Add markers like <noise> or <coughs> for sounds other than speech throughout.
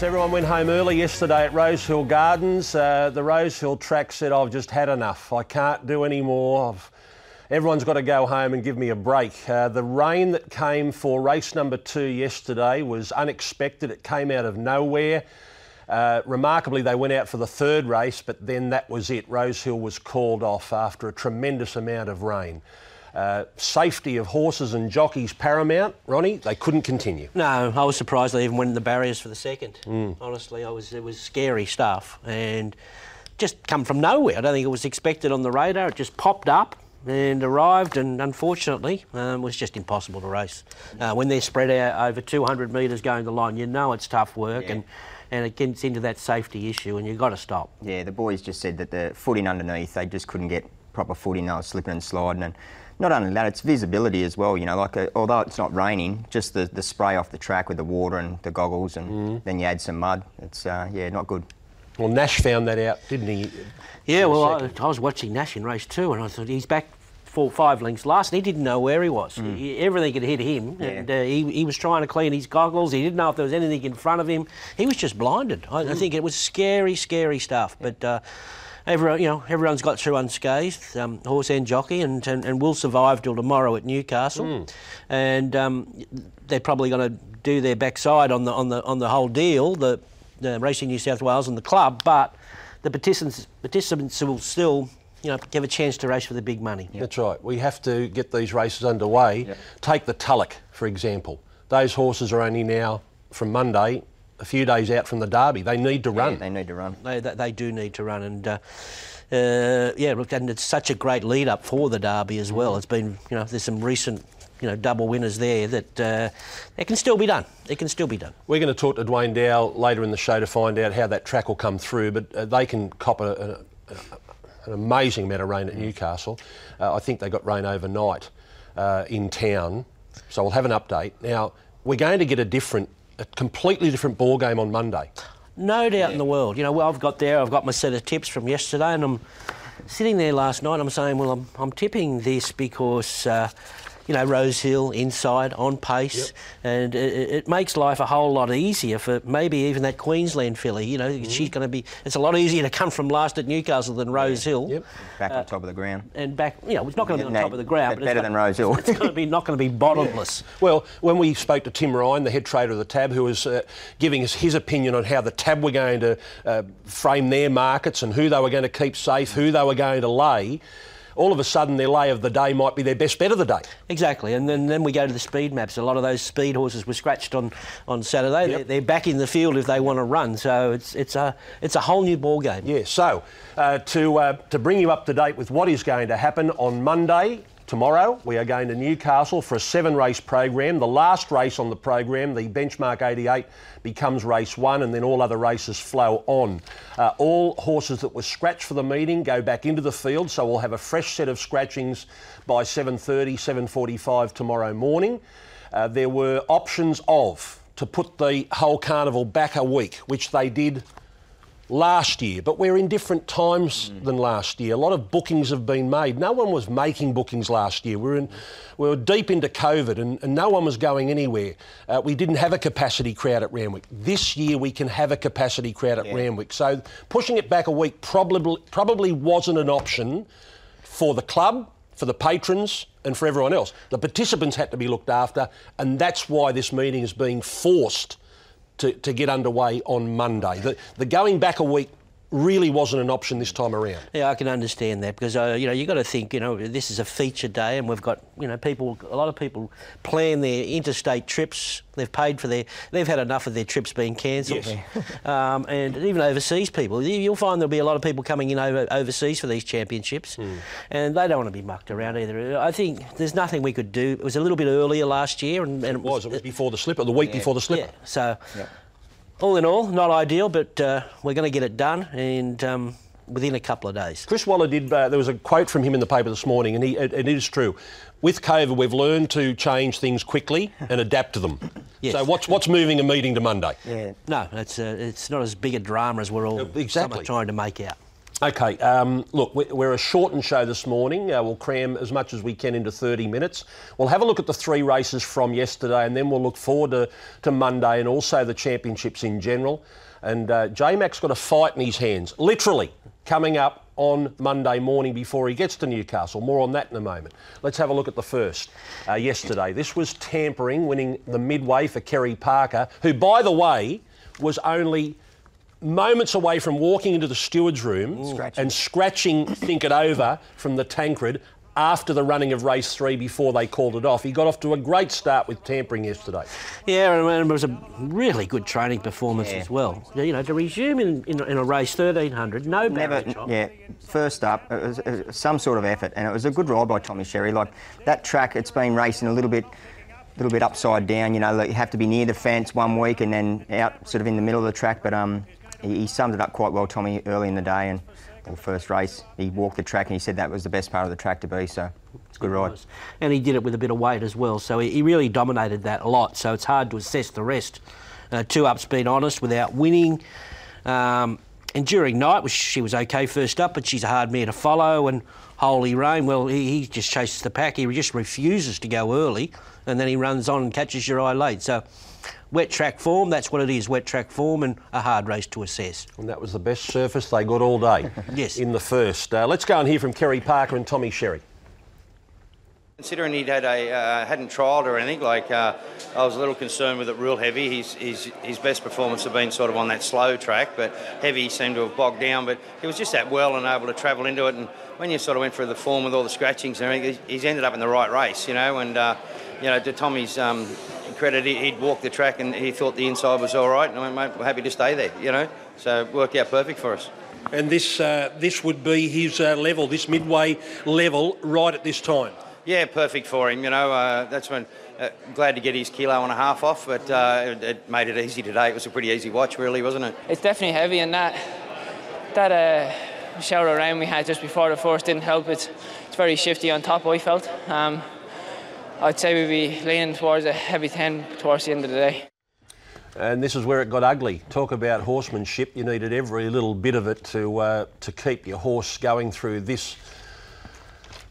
Everyone went home early yesterday at Rosehill Gardens, uh, the Rosehill track said, I've just had enough. I can't do any more. I've... Everyone's got to go home and give me a break. Uh, the rain that came for race number two yesterday was unexpected. It came out of nowhere. Uh, remarkably, they went out for the third race, but then that was it. Rosehill was called off after a tremendous amount of rain. Uh, safety of horses and jockeys paramount. Ronnie, they couldn't continue. No, I was surprised they even went in the barriers for the second. Mm. Honestly, I was. It was scary stuff and just come from nowhere. I don't think it was expected on the radar. It just popped up and arrived, and unfortunately, um, was just impossible to race. Uh, when they're spread out over 200 metres going the line, you know it's tough work yeah. and and it gets into that safety issue, and you've got to stop. Yeah, the boys just said that the footing underneath, they just couldn't get proper footing. They were slipping and sliding, and not only that, it's visibility as well. You know, like a, although it's not raining, just the, the spray off the track with the water and the goggles, and mm. then you add some mud. It's uh, yeah, not good. Well, Nash found that out, didn't he? Yeah, well, I, I, was watching Nash in race two, and I thought he's back four, five lengths last, and he didn't know where he was. Mm. He, everything had hit him, yeah. and uh, he, he was trying to clean his goggles. He didn't know if there was anything in front of him. He was just blinded. I, mm. I think it was scary, scary stuff. But uh, everyone, you know, everyone's got through unscathed, um, horse and jockey, and, and, and will survive till tomorrow at Newcastle. Mm. And um, they're probably going to do their backside on the on the on the whole deal, the, the Racing New South Wales and the club, but the participants participants will still you know, have a chance to race for the big money. Yep. That's right. We have to get these races underway. Yep. Take the Tulloch, for example. Those horses are only now, from Monday, a few days out from the Derby. They need to run. Yeah, they need to run. They, they, they do need to run. And, uh, uh, yeah, look, and it's such a great lead up for the Derby as well. It's been, you know, there's some recent you know, double winners there that uh, it can still be done. It can still be done. We're going to talk to Dwayne Dow later in the show to find out how that track will come through, but uh, they can cop a, a, a, an amazing amount of rain at Newcastle. Uh, I think they got rain overnight uh, in town, so we'll have an update. Now, we're going to get a different a completely different ball game on Monday. No doubt yeah. in the world. You know, well, I've got there, I've got my set of tips from yesterday, and I'm sitting there last night. I'm saying, well, I'm, I'm tipping this because uh, you know, Rose Hill, inside on pace, yep. and it, it, makes life a whole lot easier for maybe even that Queensland filly. You know, mm. she's going to be. It's a lot easier to come from last at Newcastle than Rosehill. Yep. Back uh, on top of the ground. And back, you know, it's not going to be on no, top of the ground, but better than Rose Hill. It's going to be not going to be <laughs> bottomless. Yeah. Well, when we spoke to Tim Ryan, the head trader of the Tab, who was uh, giving us his opinion on how the Tab were going to uh, frame their markets and who they were going to keep safe, who they were going to lay all of a sudden their lay of the day might be their best bet of the day. Exactly, and then, then we go to the speed maps. A lot of those speed horses were scratched on, on Saturday. Yep. They're, they're, back in the field if they want to run, so it's, it's, a, it's a whole new ball game. Yeah, so uh, to, uh, to bring you up to date with what is going to happen on Monday, Tomorrow, we are going to Newcastle for a seven race program. The last race on the program, the Benchmark 88, becomes race one, and then all other races flow on. Uh, all horses that were scratched for the meeting go back into the field, so we'll have a fresh set of scratchings by 7.30, 7.45 tomorrow morning. Uh, there were options of to put the whole carnival back a week, which they did last year, but we're in different times mm. than last year. A lot of bookings have been made. No one was making bookings last year. We were, in, we were deep into COVID and, and no one was going anywhere. Uh, we didn't have a capacity crowd at Randwick. This year we can have a capacity crowd at yeah. Randwick. So pushing it back a week probably, probably wasn't an option for the club, for the patrons, and for everyone else. The participants had to be looked after, and that's why this meeting is being forced to, to get underway on Monday. The, the going back a week really wasn't an option this time around. Yeah, I can understand that because uh, you know you got to think you know this is a feature day and we've got you know people a lot of people plan their interstate trips. They've paid for their they've had enough of their trips being cancelled. Yes. <laughs> um, and even overseas people, you'll find there'll be a lot of people coming in over, overseas for these championships, mm. and they don't want to be mucked around either. I think there's nothing we could do. It was a little bit earlier last year, and, and it was. It was before the slipper, the week yeah. before the slipper. Yeah. So. Yeah all in all, not ideal, but uh, we're going to get it done and um, within a couple of days. Chris Waller did, uh, there was a quote from him in the paper this morning, and he, it, it is true. With COVID, we've learned to change things quickly <laughs> and adapt to them. yes. So, what's what's moving a meeting to Monday? Yeah. No, it's uh, it's not as big a drama as we're all exactly. trying to make out. Okay, um, look, we- we're a shortened show this morning. Uh, we'll cram as much as we can into 30 minutes. We'll have a look at the three races from yesterday and then we'll look forward to, to Monday and also the championships in general. And uh, J Mac's got a fight in his hands, literally, coming up on Monday morning before he gets to Newcastle. More on that in a moment. Let's have a look at the first uh, yesterday. This was tampering, winning the midway for Kerry Parker, who, by the way, was only moments away from walking into the steward's room Scratching. and scratching <coughs> Think It Over from the Tancred after the running of race three before they called it off. He got off to a great start with tampering yesterday. Yeah, and it was a really good training performance Yeah. as well. You know, to resume in, in, in a race 1300, no Never, barrier yeah. First up, it was, it was some sort of effort, and it was a good ride by Tommy Sherry. Like that track, it's been racing a little bit, little bit upside down. You know, like you have to be near the fence one week and then out sort of in the middle of the track. But um, he, he summed it up quite well, Tommy, early in the day and or first race. He walked the track and he said that was the best part of the track to be. So it's a good ride. And he did it with a bit of weight as well, so he, really dominated that a lot. So it's hard to assess the rest. Uh, two up's been honest without winning. Um, Enduring Night, she was okay first up, but she's a hard mare to follow. And Holy Rain, well, he, he just chases the pack. He just refuses to go early, and then he runs on and catches your eye late. So wet track form, that's what it is, wet track form, and a hard race to assess. And that was the best surface they got all day <laughs> Yes. in the first. Uh, let's go and hear from Kerry Parker and Tommy Sherry. Considering he'd had a uh, hadn't trialled or anything, like uh, I was a little concerned with it real heavy. His, his his best performance had been sort of on that slow track, but heavy seemed to have bogged down. But he was just that well and able to travel into it. And when you sort of went through the form with all the scratchings and everything, he's ended up in the right race, you know. And uh, you know, to Tommy's um, credit, he, he'd walked the track and he thought the inside was all right. And I went, mate, we're happy to stay there, you know. So it worked out perfect for us. And this uh, this would be his uh, level, this midway level, right at this time. Yeah, perfect for him. You know, uh, that's when uh, glad to get his kilo and a half off, but uh, it, it made it easy today. It was a pretty easy watch, really, wasn't it? It's definitely heavy, and that that uh, shower around we had just before the first didn't help. It's it's very shifty on top. I felt. Um, I'd say we'd be leaning towards a heavy ten towards the end of the day. And this is where it got ugly. Talk about horsemanship. You needed every little bit of it to uh, to keep your horse going through this.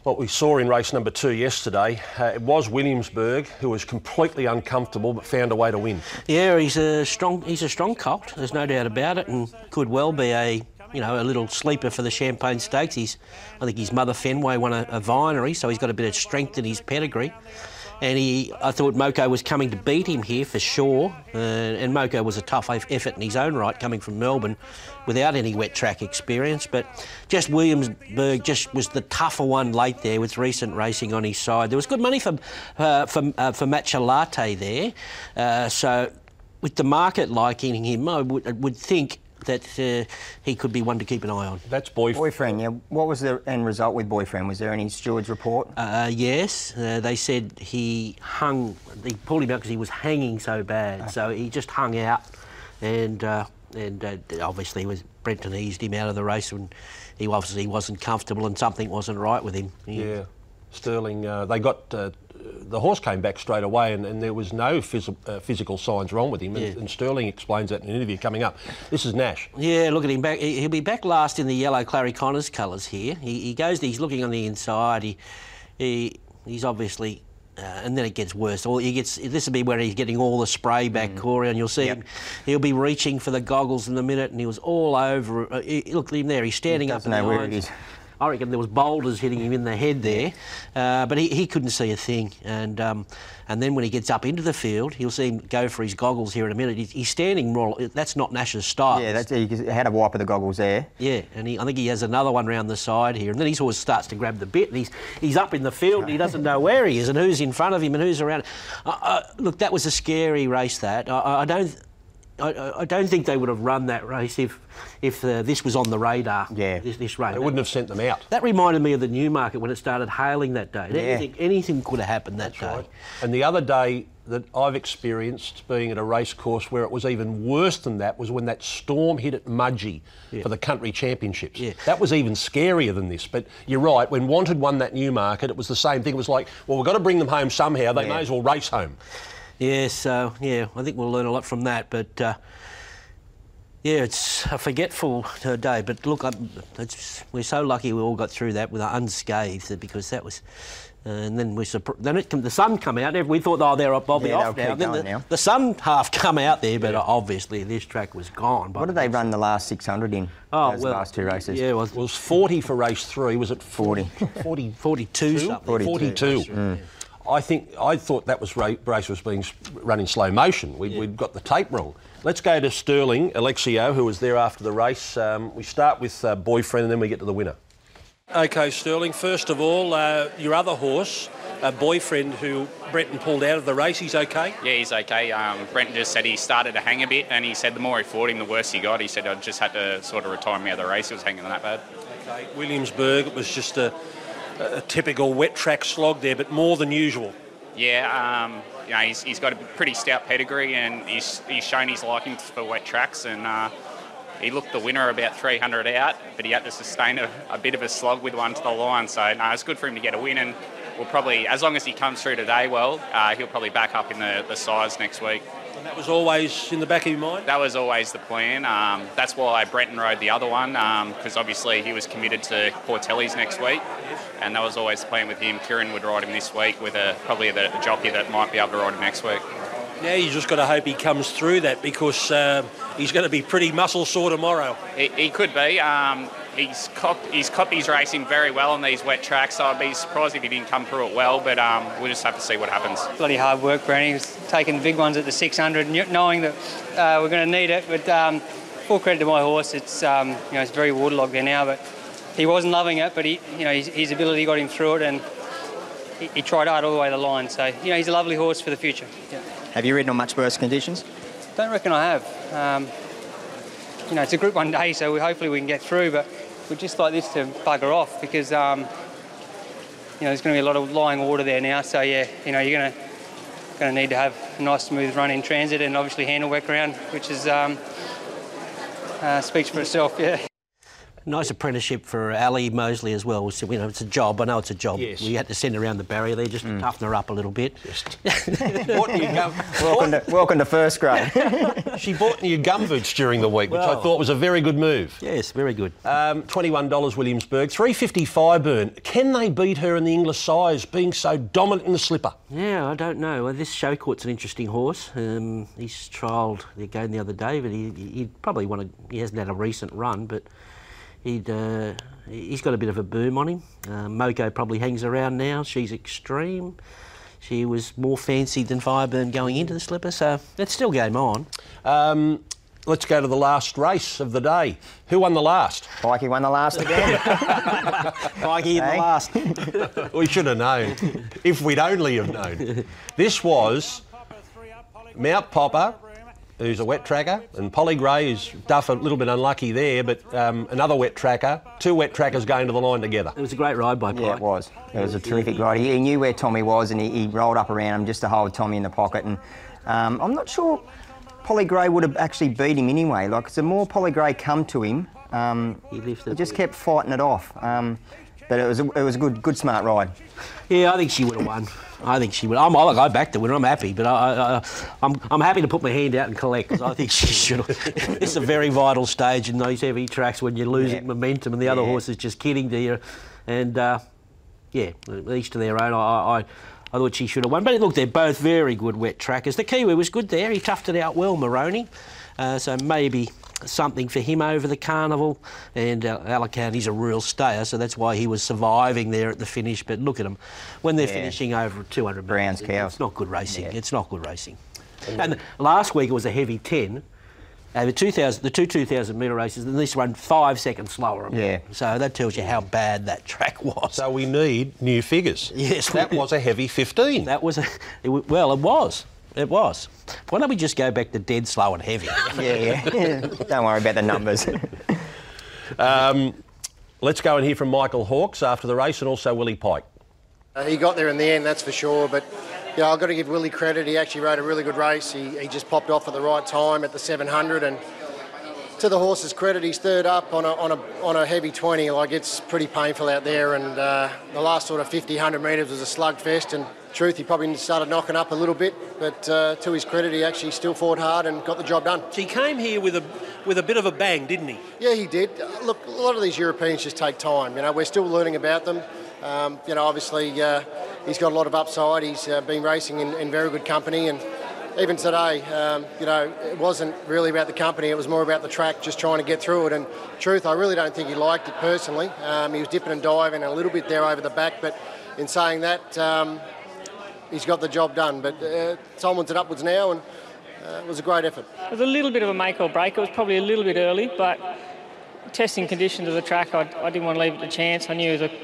What we saw in race number two yesterday, uh, it was Williamsburg who was completely uncomfortable but found a way to win. Yeah, he's a strong. He's a strong colt. There's no doubt about it, and could well be a you know a little sleeper for the Champagne Stakes. He's, I think his mother Fenway won a, a vinery, so he's got a bit of strength in his pedigree. And he, I thought Moko was coming to beat him here for sure. Uh, and Moko was a tough effort in his own right, coming from Melbourne, without any wet track experience. But just Williamsburg just was the tougher one late there with recent racing on his side. There was good money for uh, for uh, for Machalate there. Uh, so with the market liking him, I would, I would think that uh, he could be one to keep an eye on. That's boy. Boyfriend, yeah. What was the end result with boyfriend? Was there any steward's report? Uh, yes, uh, they said he hung. They pulled him out because he was hanging so bad. So he just hung out, and uh, and uh, obviously was Brenton eased him out of the race when he obviously wasn't comfortable and something wasn't right with him. He- Yeah, Sterling. Uh, they got uh, the horse came back straight away, and, and there was no phys- uh, physical signs wrong with him. And, Yeah. and Sterling explains that in an interview coming up. This is Nash. Yeah, look at him back. he- He'll be back last in the yellow Clarry Conners colours here. He, he goes. He's looking on the inside. He, he he's obviously. Uh, and then it gets worse. All he gets. This will be where he's getting all the spray back, Corey, and you'll see Yep. him. He'll be reaching for the goggles in a minute, and he was all over. Uh, he, look at him there. He's standing up. doesn't in know the where it is. I reckon there was boulders hitting him in the head there, uh, but he, he couldn't see a thing. And um, and then when he gets up into the field, he'll see him go for his goggles here in a minute. He's, he's standing more. That's not Nash's style. Yeah, that's, he had a wipe of the goggles there. Yeah, and he, I think he has another one round the side here, and then his horse starts to grab the bit, and he's he's up in the field, and he doesn't know where he is, and who's in front of him, and who's around. Uh, uh, look, that was a scary race. That I- I don't. I, I don't think they would have run that race if if uh, this was on the radar. Yeah. this, this rain. They wouldn't have sent them out. That reminded me of the Newmarket when it started hailing that day. Yeah. Anything, anything could have happened that day. And the other day that I've experienced being at a race course where it was even worse than that was when that storm hit at Mudgee for the country championships. Yeah. That was even scarier than this. But you're right, when Wanted won that Newmarket, it was the same thing. It was like, well, we've got to bring them home somehow. They Yeah. may as well race home. Yeah, so yeah, I think we'll learn a lot from that. But uh, Yeah, it's a forgetful uh, day, but look, I'm, it's, we're so lucky we all got through that with unscathed because that was. Uh, and then we surpr- then it come, the sun come out. We thought, oh, they're up, I'll be Yeah, off they'll now. keep Then the, now. the sun half come out there, but obviously this track was gone. by What did the they run the last 600 in? Oh, those well, last two races? Yeah, well, It was 40 for race three. Was it 40. <laughs> 40 42 something. 42. 42. I think I thought that was ra- race was being run in slow motion. We'd, we'd got the tape wrong. Let's go to Sterling Alexiou, who was there after the race. Um, we start with uh, boyfriend, and then we get to the winner. Okay, Sterling. First of all, uh, your other horse, a boyfriend who Brenton pulled out of the race. He's okay. Yeah, he's okay. Um, Brenton just said he started to hang a bit, and he said the more he fought him, the worse he got. He said I just had to sort of retire me out of the race. He was hanging on that bad. Okay. Williamsburg. It was just a, a typical wet track slog there, but more than usual. Yeah, um, you know, he's, he's got a pretty stout pedigree, and he's, he's shown his liking for wet tracks. And uh, he looked the winner about 300 out, but he had to sustain a, a bit of a slog with one to the line. So no, it's good for him to get a win, and we'll probably, as long as he comes through today well, uh, he'll probably back up in the, the Sires' next week. And that was always in the back of your mind. That was always the plan. Um, that's why Brenton rode the other one, because obviously he was committed to Portelli's next week, and that was always the plan with him. Kieran would ride him this week with a probably the, a jockey that might be able to ride him next week. Now you just got to hope he comes through that because um, he's going to be pretty muscle sore tomorrow. He, he could be. Um, he's copped, he's copped his racing very well on these wet tracks, so I'd be surprised if he didn't come through it well. But um, we'll just have to see what happens. bloody hard work, Brownie. He was taking big ones at the 600, kn- knowing that uh, we're going to need it. But um, full credit to my horse. It's um, you know it's very waterlogged there now, but he wasn't loving it. But he, you know, his, his ability got him through it, and he, he tried hard all the way to the line. So you know, he's a lovely horse for the future. Yeah. Have you ridden on much worse conditions? Don't reckon I have. Um, you know, it's a Group One day, so we, hopefully we can get through. But we'd just like this to bugger off because um, you know there's going to be a lot of lying water there now. So yeah, you know you're going to going to need to have a nice smooth run in transit and obviously handle work around, which is um, uh, speaks for itself. Yeah. Nice apprenticeship for Ali Mosley as well. So, you know, it's a job. I know it's a job. Yes. We had to send her around the barrier there just to toughen her up a little bit. <laughs> Bought new gum- Welcome to, welcome to first grade. <laughs> she bought new gum boots during the week, which I thought was a very good move. yes, very good. Um, $21 Williamsburg, 350 burn. Can they beat her in the English size, being so dominant in the slipper? Yeah, I don't know. Well, this Showcourt's an interesting horse. Um, he's trialled again the other day, but he, he'd probably want to. He hasn't had a recent run, but he'd uh, he's got a bit of a boom on him. Uh, Moko probably hangs around now. She's extreme. She was more fancied than Fireburn going into the slipper, so it's still game on. Um, let's go to the last race of the day. Who won the last? Pikey won the last again. <laughs> Mikey in the last. <laughs> We should have known, if we'd only have known. This was Mount Popa, who's a wet tracker, and Polly Gray, who's Duff a little bit unlucky there, but um, another wet tracker. Two wet trackers going to the line together. It was a great ride by Pike. Yeah, it was. It was a terrific ride. He, he knew where Tommy was and he, he rolled up around him just to hold Tommy in the pocket. And um, I'm not sure Polly Gray would have actually beat him anyway. Like, the more Polly Gray come to him, um, He he just kept fighting it off. Um, but it was a, it was a good good smart ride. Yeah, I think she would have won. I think she would. I'm, I I backed the winner. I'm happy, but I, I, I, I'm, I'm happy to put my hand out and collect because I think she <laughs> should <laughs> it's a very vital stage in those heavy tracks when you're losing Yeah. momentum and the other Yeah. horse is just kidding to you. And uh, yeah, each to their own. I, I, I thought she should have won. But look, they're both very good wet trackers. The Kiwi was good there. He toughed it out well, Maroney. Uh, so maybe something for him over the carnival. And uh, Alicante's a real stayer, so that's why he was surviving there at the finish. But look at them. When they're Yeah. finishing over 200 Brown's metres, it- cows. it's not good racing. Yeah. It's not good racing. And last week it was a heavy 10. Over 2000, the two 2,000 metre races, and this run five seconds slower. Yeah. So that tells you how bad that track was. So we need new figures. Yes, That was a heavy 15. That was a, it, well, it was. It was. Why don't we just go back to dead slow and heavy? <laughs> Yeah, yeah. <laughs> Don't worry about the numbers. <laughs> Um, let's go and hear from Michael Hawkes after the race and also Willie Pike. Uh, he got there in the end, that's for sure. But yeah, I've got to give Willie credit. He actually rode a really good race. He, he just popped off at the right time at the 700, and to the horse's credit, he's third up on a, on a, on a heavy 20. Like, it's pretty painful out there, and uh, the last sort of 50, 100 metres was a slugfest, and truth, he probably started knocking up a little bit, but uh, to his credit, he actually still fought hard and got the job done. So he came here with a with a bit of a bang, didn't he? Yeah, he did. Uh, Look, a lot of these Europeans just take time. You know, we're still learning about them. Um, you know, obviously, uh, he's got a lot of upside. He's uh, been racing in, in very good company, and even today, um, you know, it wasn't really about the company. It was more about the track, just trying to get through it. And truth, I really don't think he liked it personally. Um, he was dipping and diving a little bit there over the back, but in saying that, um, he's got the job done. But uh, Solomons and upwards now, and uh, it was a great effort. It was a little bit of a make or break. It was probably a little bit early, but testing conditions of the track, I, I didn't want to leave it to chance. I knew he was a,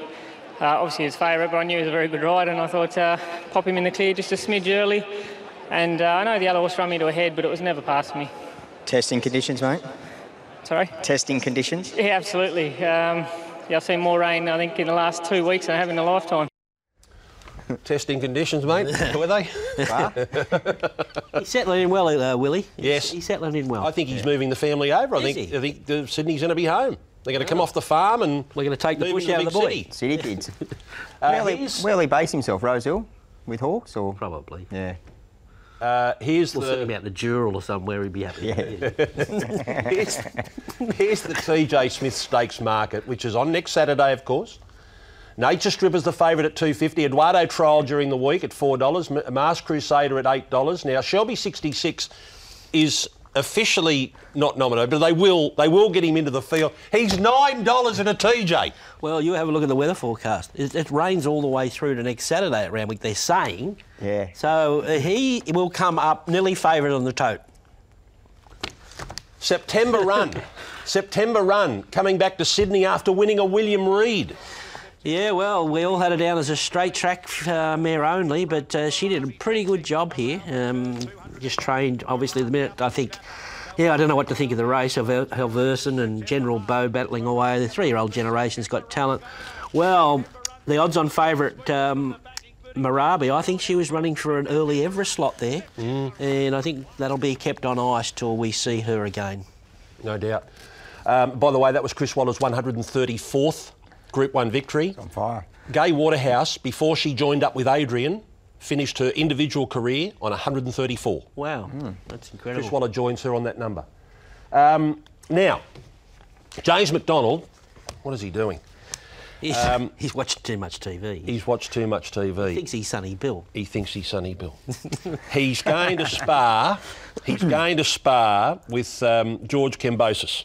uh, obviously his favourite, but I knew he was a very good rider, and I thought uh, pop him in the clear just a smidge early. And uh, I know the other horse ran me to a head, but it was never past me. Testing conditions, mate. Sorry? Testing conditions. Yeah, absolutely. Um, yeah, I've seen more rain, I think, in the last two weeks than I have in a lifetime. Testing conditions, mate. <laughs> Were they? <laughs> He's settling in well, uh, Willie. He's- Yes. He's settling in well. I think he's moving the family over. I Is think he? I think uh, Sydney's going to be home. They're going to come off the farm and We're going to take the bush out of the boy. city. City kids. <laughs> Uh, where'll, he, where'll he base himself? Rosehill? With Hawkes or? Probably. Yeah. uh, here's We'll see him the out in the Dural or somewhere, he'd be happy. here's, here's the TJ Smith Stakes market, which is on next Saturday, of course. Nature Strip is the favourite at two fifty. Eduardo trial during the week at four dollars. Masked Crusader at eight dollars. Now Shelby sixty six is officially not nominated, but they will they will get him into the field. He's nine dollars in a TJ. Well, you have a look at the weather forecast. It, it rains all the way through to next Saturday at Randwick, they're saying. Yeah. So uh, he will come up nearly favourite on the tote. September run. <laughs> September run coming back to Sydney after winning a William Reid. Yeah, well, we all had her down as a straight track uh, mare only, but uh, she did a pretty good job here. Um, just trained, obviously, the minute I think. Yeah, I don't know what to think of the race Helverson and General Bow battling away. The three-year-old generation's got talent. Well, the odds-on favourite um, Marabi, I think she was running for an early Everest slot there, and I think that'll be kept on ice till we see her again. No doubt. Um, by the way, that was Chris Waller's 134th Group 1 victory. On fire. Gay Waterhouse, before she joined up with Adrian, finished her individual career on 134. Wow, that's incredible. Chris Waller joins her on that number. Um, now, James McDonald, what is he doing? He's, <laughs> he's watched too much TV. He He's watched too much TV. thinks he's Sonny Bill. he thinks he's Sonny Bill. <laughs> he's going to spar. He's going to spar with um, George Kambosos.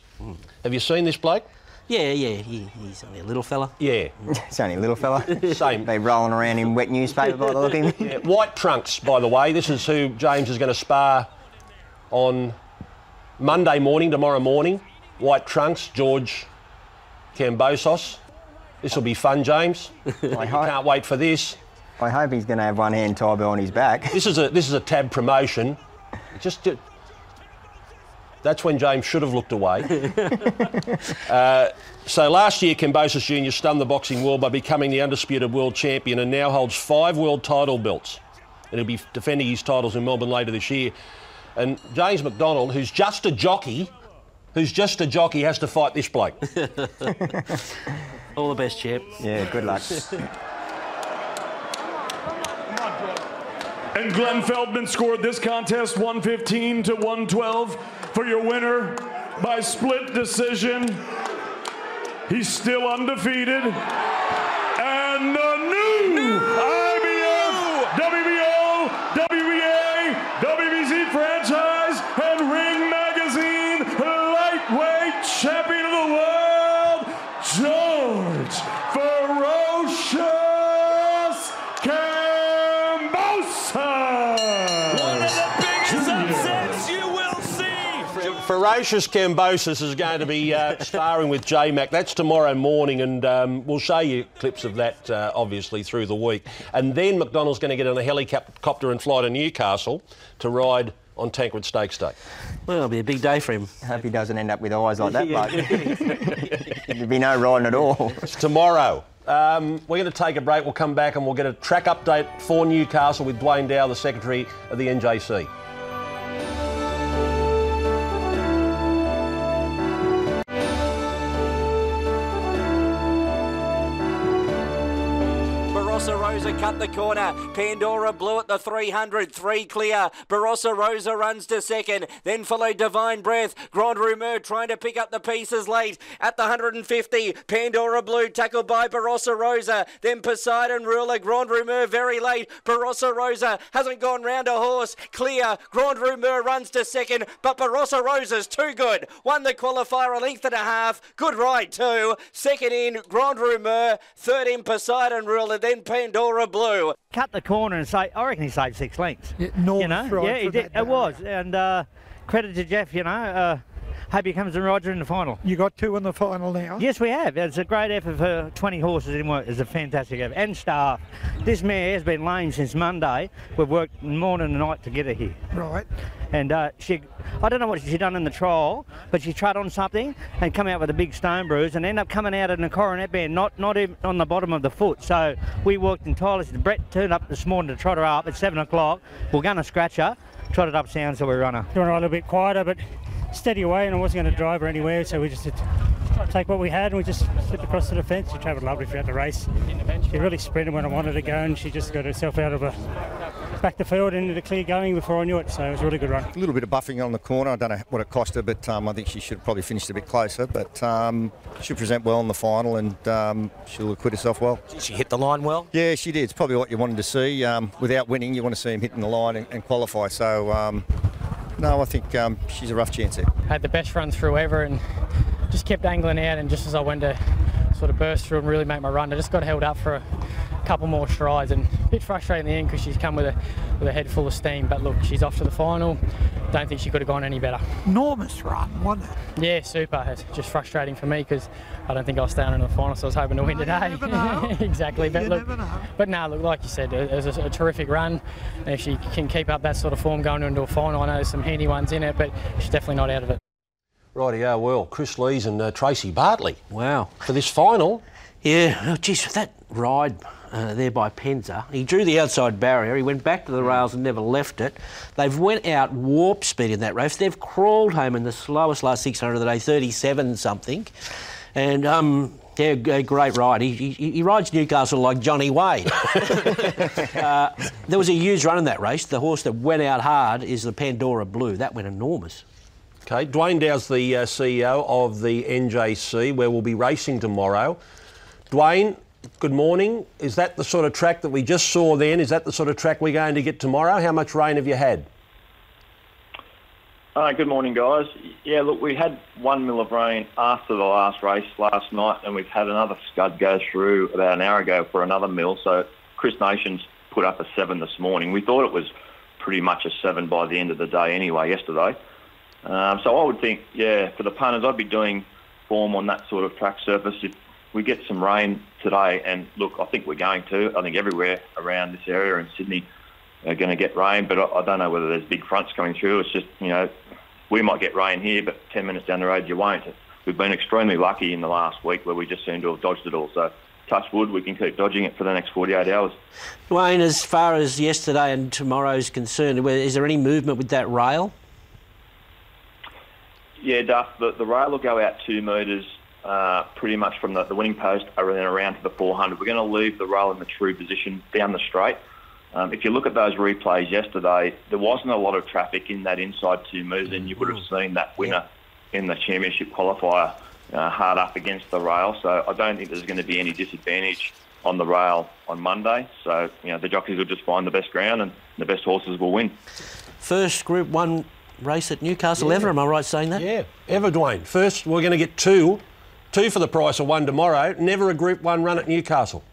Have you seen this bloke? Yeah, yeah, he, he's only a little fella. Yeah, <laughs> It's only a little fella. <laughs> same. They rolling around in wet newspaper by the look of him. <laughs> Yeah, White Trunks, by the way. This is who James is going to spar on Monday morning, tomorrow morning. White Trunks, George Kambosos. This will be fun, James. I, You can't wait for this. I hope he's going to have one hand tied on his back. This is a this is a tab promotion. Just to, that's when James should have looked away. <laughs> uh, so last year, Kambosos Jr. stunned the boxing world by becoming the undisputed world champion and now holds five world title belts. And he'll be defending his titles in Melbourne later this year. And James McDonald, who's just a jockey, who's just a jockey, has to fight this bloke. <laughs> All the best, champ. Yeah, good luck. <laughs> And Glenn Feldman scored this contest 115 to 112 for your winner by split decision. He's still undefeated. And the Ferocious Kambosos is going to be uh, <laughs> sparring with J Mac. That's tomorrow morning, and um, we'll show you clips of that uh, obviously through the week. And then McDonald's going to get on a helicopter and fly to Newcastle to ride on Tancred Stakes Day. Well, it'll be a big day for him. hope he doesn't end up with eyes like that bloke. <laughs> There'd be no riding at all. It's tomorrow. Um, we're going to take a break. We'll come back and we'll get a track update for Newcastle with Dwayne Dow, the Secretary of the NJC. Cut the corner. Pandora Blue at the 300, three clear. Barossa Rosa runs to second, then followed Divine Breath. Grand Rumeur trying to pick up the pieces late at the 150. Pandora Blue tackled by Barossa Rosa, then Poseidon Ruler. Grand Rumeur very late. Barossa Rosa hasn't gone round a horse. Clear. Grand Rumeur runs to second, but Barossa Rosa's too good. Won the qualifier a length and a half. Good ride too. Second in Grand Rumeur. Third in Poseidon Ruler, then Pandora Blue. cut the corner and say, I reckon he saved six lengths. you know, yeah, he did. It was, and uh, credit to Jeff. You know, uh, hope he comes and rides her in the final. You got two in the final now. Yes, we have. It's a great effort for 20 horses in work. It's a fantastic effort. And staff. This mare has been lame since Monday. We've worked morning and night to get her here. Right. And uh, she, I don't know what she done in the trial, but she trod on something and come out with a big stone bruise and end up coming out in a coronet band, not not even on the bottom of the foot. So we worked entirely. Brett turned up this morning to trot her up at seven o'clock. We're going to scratch her, trot it up sound so we run her. doing it a little bit quieter, but steady away, and I wasn't going to drive her anywhere, so we just had to take what we had and we just slipped across to the fence. She travelled lovely throughout the race. She really sprinted when I wanted to go, and she just got herself out of a back the field into the clear going before I knew it. So it was a really good run. A little bit of buffing on the corner. I don't know what it cost her, but um, I think she should have probably finished a bit closer. But um, she'll present well in the final and um, she'll acquit herself well. She hit the line well? Yeah, she did. It's probably what you wanted to see. Um, without winning, you want to see him hitting the line and, and qualify. So, um, no, I think um, she's a rough chance there. had the best run through ever and just kept angling out and just as I went to sort of burst through and really make my run. I just got held up for a couple more strides and a bit frustrating in the end because she's come with a with a head full of steam but look she's off to the final. Don't think she could have gone any better. Enormous run, wasn't it? yeah super. It's just frustrating for me because I don't think I'll stay in the final so I was hoping to win today. <laughs> exactly but look but no look like you said it was a, a terrific run. And if she can keep up that sort of form going into a final I know there's some handy ones in it but she's definitely not out of it Rightio, well, Chris Lees and uh, Tracy Bartley. Wow. For this final. Yeah, oh, geez, that ride uh, there by Penza, he drew the outside barrier, he went back to the rails and never left it. They've went out warp speed in that race. They've crawled home in the slowest last 600 of the day, 37 something. And, um, yeah, great ride. He, he, he rides Newcastle like Johnny Way. <laughs> <laughs> uh, there was a huge run in that race. The horse that went out hard is the Pandora Blue. That went enormous. Okay, Dwayne Dow's the uh, CEO of the NJC, where we'll be racing tomorrow. Dwayne, good morning. Is that the sort of track that we just saw then? Is that the sort of track we're going to get tomorrow? How much rain have you had? Uh, good morning, guys. Yeah, look, we had one mil of rain after the last race last night, and we've had another scud go through about an hour ago for another mil. So Chris Nations put up a seven this morning. We thought it was pretty much a seven by the end of the day anyway, yesterday. Um, so I would think, yeah, for the punters, I'd be doing form on that sort of track surface. If we get some rain today, and look, I think we're going to. I think everywhere around this area in Sydney are going to get rain, but I, I don't know whether there's big fronts coming through. It's just, you know, we might get rain here, but 10 minutes down the road you won't. We've been extremely lucky in the last week where we just seem to have dodged it all. So touch wood, we can keep dodging it for the next 48 hours. Dwayne, as far as yesterday and tomorrow is concerned, is there any movement with that rail? Yeah, Duff, the, the rail will go out two metres uh, pretty much from the, the winning post and then around to the 400. We're going to leave the rail in the true position down the straight. Um, if you look at those replays yesterday, there wasn't a lot of traffic in that inside two metres and you would have seen that winner in the championship qualifier uh, hard up against the rail. So I don't think there's going to be any disadvantage on the rail on Monday. So, you know, the jockeys will just find the best ground and the best horses will win. First Group 1 race at Newcastle Yeah. ever, am I right saying that? Yeah, ever, Dwayne. First, we're going to get two, two for the price of one tomorrow. Never a Group 1 run at Newcastle.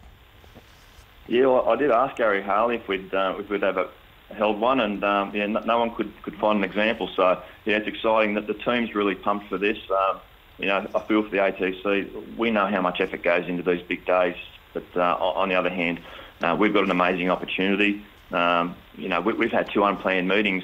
Yeah, well, I did ask Gary Harley if we'd uh, if we'd ever held one, and um, yeah, no, no one could, could find an example. So yeah, it's exciting that the team's really pumped for this. Um, you know, I feel for the ATC. We know how much effort goes into these big days, but uh, on the other hand, uh, we've got an amazing opportunity. Um, you know, we, we've had two unplanned meetings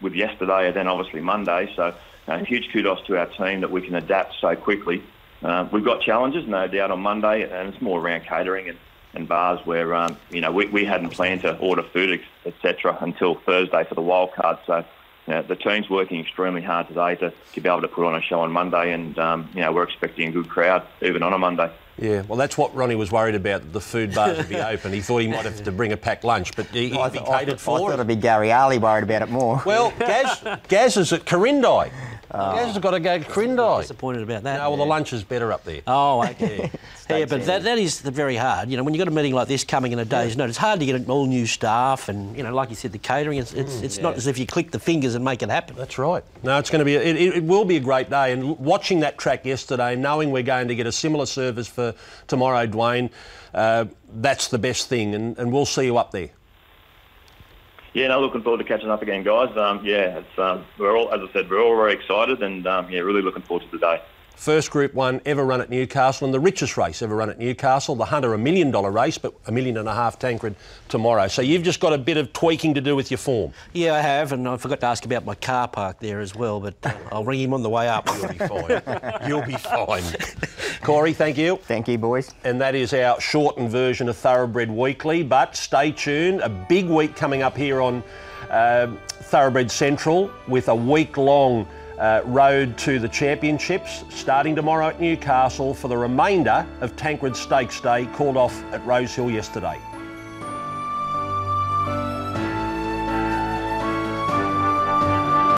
with yesterday and then obviously Monday. So uh, huge kudos to our team that we can adapt so quickly. Uh, we've got challenges, no doubt, on Monday, and it's more around catering and, and bars where, um, you know, we, we hadn't planned to order food, etc., until Thursday for the wild card. So you the team's working extremely hard today to, to be able to put on a show on Monday, and um, you know we're expecting a good crowd even on a Monday. Yeah, well, that's what Ronnie was worried about. The food bars would be open. He thought he might have to bring a packed lunch, but he, I, he'd be th- I, catered th- I thought it'd be Gary Ali worried about it more. Well, <laughs> Gaz, Gaz is at Corindi. Oh. Gaz has got to go to Corindi. Disappointed about that. No, well, the lunch is better up there. Oh, okay. <laughs> yeah, but that, that is the very hard. You know, when you've got a meeting like this coming in a day's notice, it's hard to get all new staff and, you know, like you said, the catering. It's, it's, it's not as if you click the fingers and make it happen. That's right. No, it's going to be. It, it, it will be a great day. And watching that track yesterday, knowing we're going to get a similar service for tomorrow, Dwayne, uh, that's the best thing. And, and we'll see you up there. Yeah, no, looking forward to catching up again, guys. Um, yeah, it's um, we're all, as I said, we're all very excited, and um, yeah, really looking forward to the day. First Group One ever run at Newcastle, and the richest race ever run at Newcastle. The Hunter, a million dollar race, but a million and a half Tancred tomorrow. So you've just got a bit of tweaking to do with your form. Yeah, I have, and I forgot to ask about my car park there as well, but uh, I'll ring him on the way up. You'll be fine. You'll be fine. <laughs> Corey, thank you. Thank you, boys. And that is our shortened version of Thoroughbred Weekly. But stay tuned. A big week coming up here on um Thoroughbred Central with a week long uh, road to the championships starting tomorrow at Newcastle for the remainder of Tancred Stakes Day called off at Rosehill yesterday.